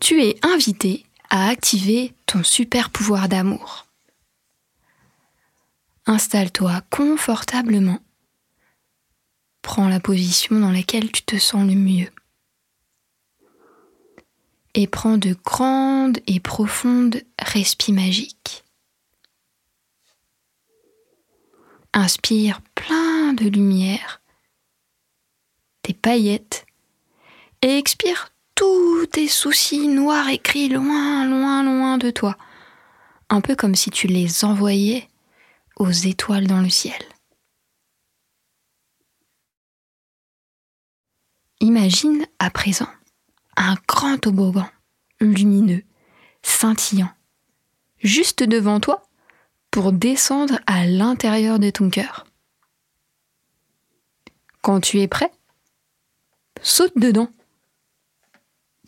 tu es invité à activer ton super pouvoir d'amour. Installe-toi confortablement. Prends la position dans laquelle tu te sens le mieux. Et prends de grandes et profondes respires magiques. Inspire plein de lumière, des paillettes, et expire tous tes soucis noirs écrits loin, loin, loin de toi, un peu comme si tu les envoyais aux étoiles dans le ciel. Imagine à présent un grand toboggan lumineux, scintillant, juste devant toi pour descendre à l'intérieur de ton cœur. Quand tu es prêt, saute dedans.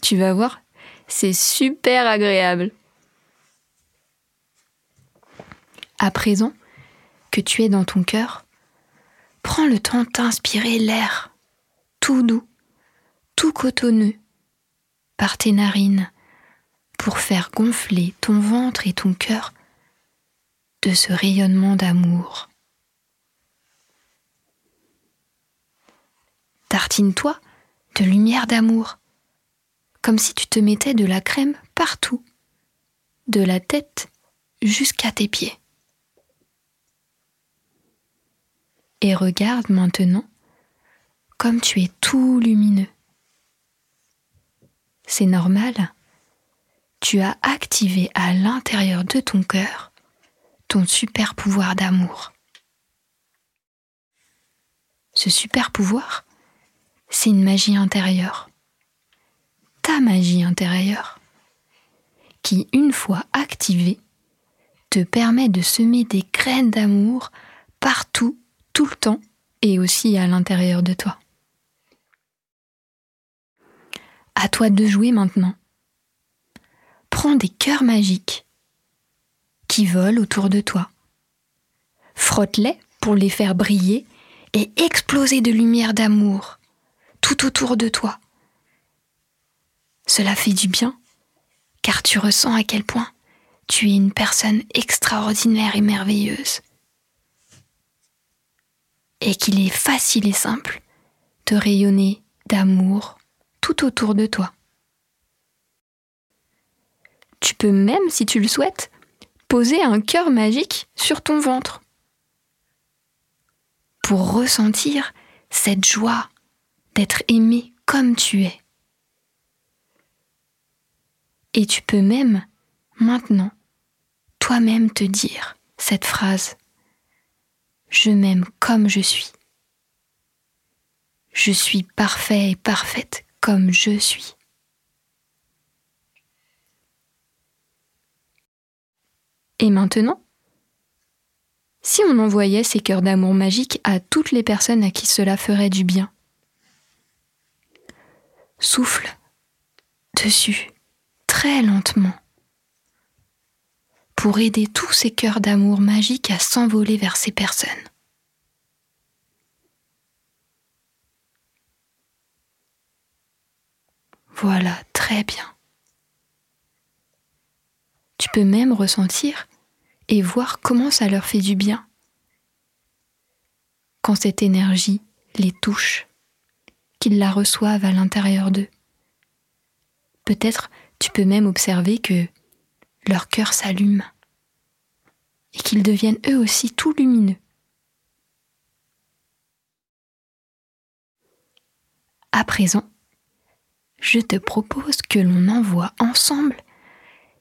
Tu vas voir, c'est super agréable. À présent, que tu es dans ton cœur, prends le temps d'inspirer l'air, tout doux, tout cotonneux, par tes narines, pour faire gonfler ton ventre et ton cœur de ce rayonnement d'amour. Tartine-toi de lumière d'amour, comme si tu te mettais de la crème partout, de la tête jusqu'à tes pieds. et regarde maintenant comme tu es tout lumineux. C'est normal, tu as activé à l'intérieur de ton cœur ton super pouvoir d'amour. Ce super pouvoir, c'est une magie intérieure, ta magie intérieure, qui, une fois activée, te permet de semer des graines d'amour partout tout le temps et aussi à l'intérieur de toi. À toi de jouer maintenant. Prends des cœurs magiques qui volent autour de toi. Frotte-les pour les faire briller et exploser de lumière d'amour tout autour de toi. Cela fait du bien, car tu ressens à quel point tu es une personne extraordinaire et merveilleuse et qu'il est facile et simple de rayonner d'amour tout autour de toi. Tu peux même, si tu le souhaites, poser un cœur magique sur ton ventre pour ressentir cette joie d'être aimé comme tu es. Et tu peux même, maintenant, toi-même te dire cette phrase je m'aime comme je suis. Je suis parfait et parfaite comme je suis. Et maintenant Si on envoyait ces cœurs d'amour magiques à toutes les personnes à qui cela ferait du bien Souffle dessus, très lentement, pour aider tous ces cœurs d'amour magiques à s'envoler vers ces personnes. Voilà, très bien. Tu peux même ressentir et voir comment ça leur fait du bien quand cette énergie les touche, qu'ils la reçoivent à l'intérieur d'eux. Peut-être tu peux même observer que leur cœur s'allume et qu'ils deviennent eux aussi tout lumineux. À présent, je te propose que l'on envoie ensemble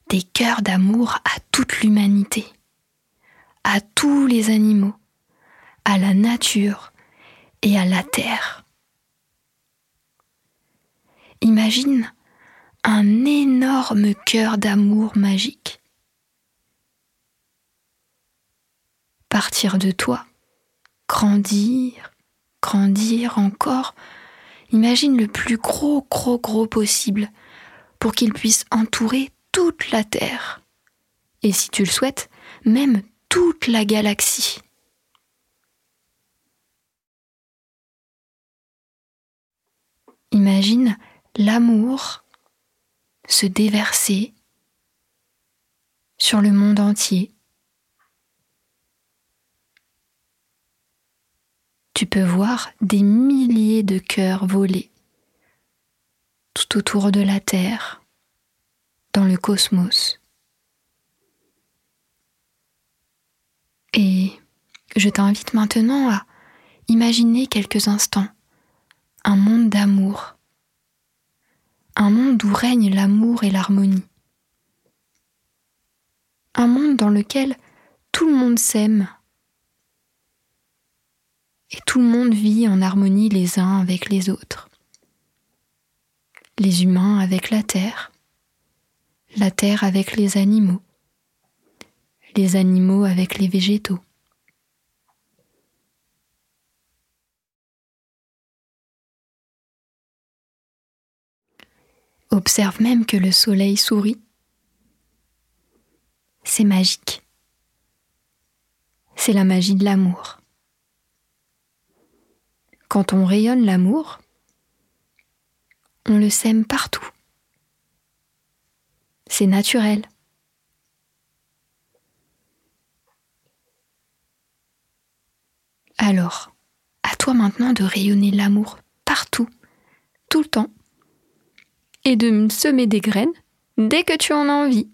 des cœurs d'amour à toute l'humanité, à tous les animaux, à la nature et à la terre. Imagine un énorme cœur d'amour magique. Partir de toi, grandir, grandir encore. Imagine le plus gros, gros, gros possible pour qu'il puisse entourer toute la Terre. Et si tu le souhaites, même toute la galaxie. Imagine l'amour se déverser sur le monde entier. Tu peux voir des milliers de cœurs voler tout autour de la Terre, dans le cosmos. Et je t'invite maintenant à imaginer quelques instants un monde d'amour, un monde où règne l'amour et l'harmonie, un monde dans lequel tout le monde s'aime et tout le monde vit en harmonie les uns avec les autres. Les humains avec la terre, la terre avec les animaux, les animaux avec les végétaux. Observe même que le soleil sourit. C'est magique. C'est la magie de l'amour. Quand on rayonne l'amour, on le sème partout. C'est naturel. Alors, à toi maintenant de rayonner l'amour partout, tout le temps, et de me semer des graines dès que tu en as envie.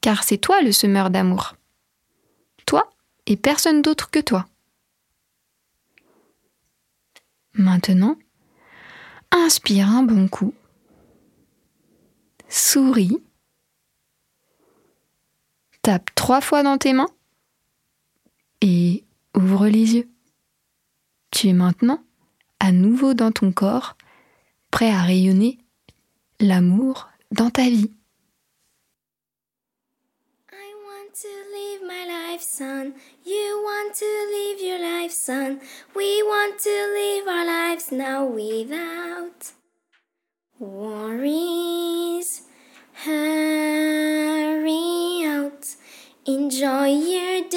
Car c'est toi le semeur d'amour. Toi et personne d'autre que toi. Maintenant, inspire un bon coup. Souris. Tape trois fois dans tes mains. Et ouvre les yeux. Tu es maintenant à nouveau dans ton corps, prêt à rayonner l'amour dans ta vie. life, son. You want to live your life, son. We want to live our lives now without worries. Hurry out, enjoy your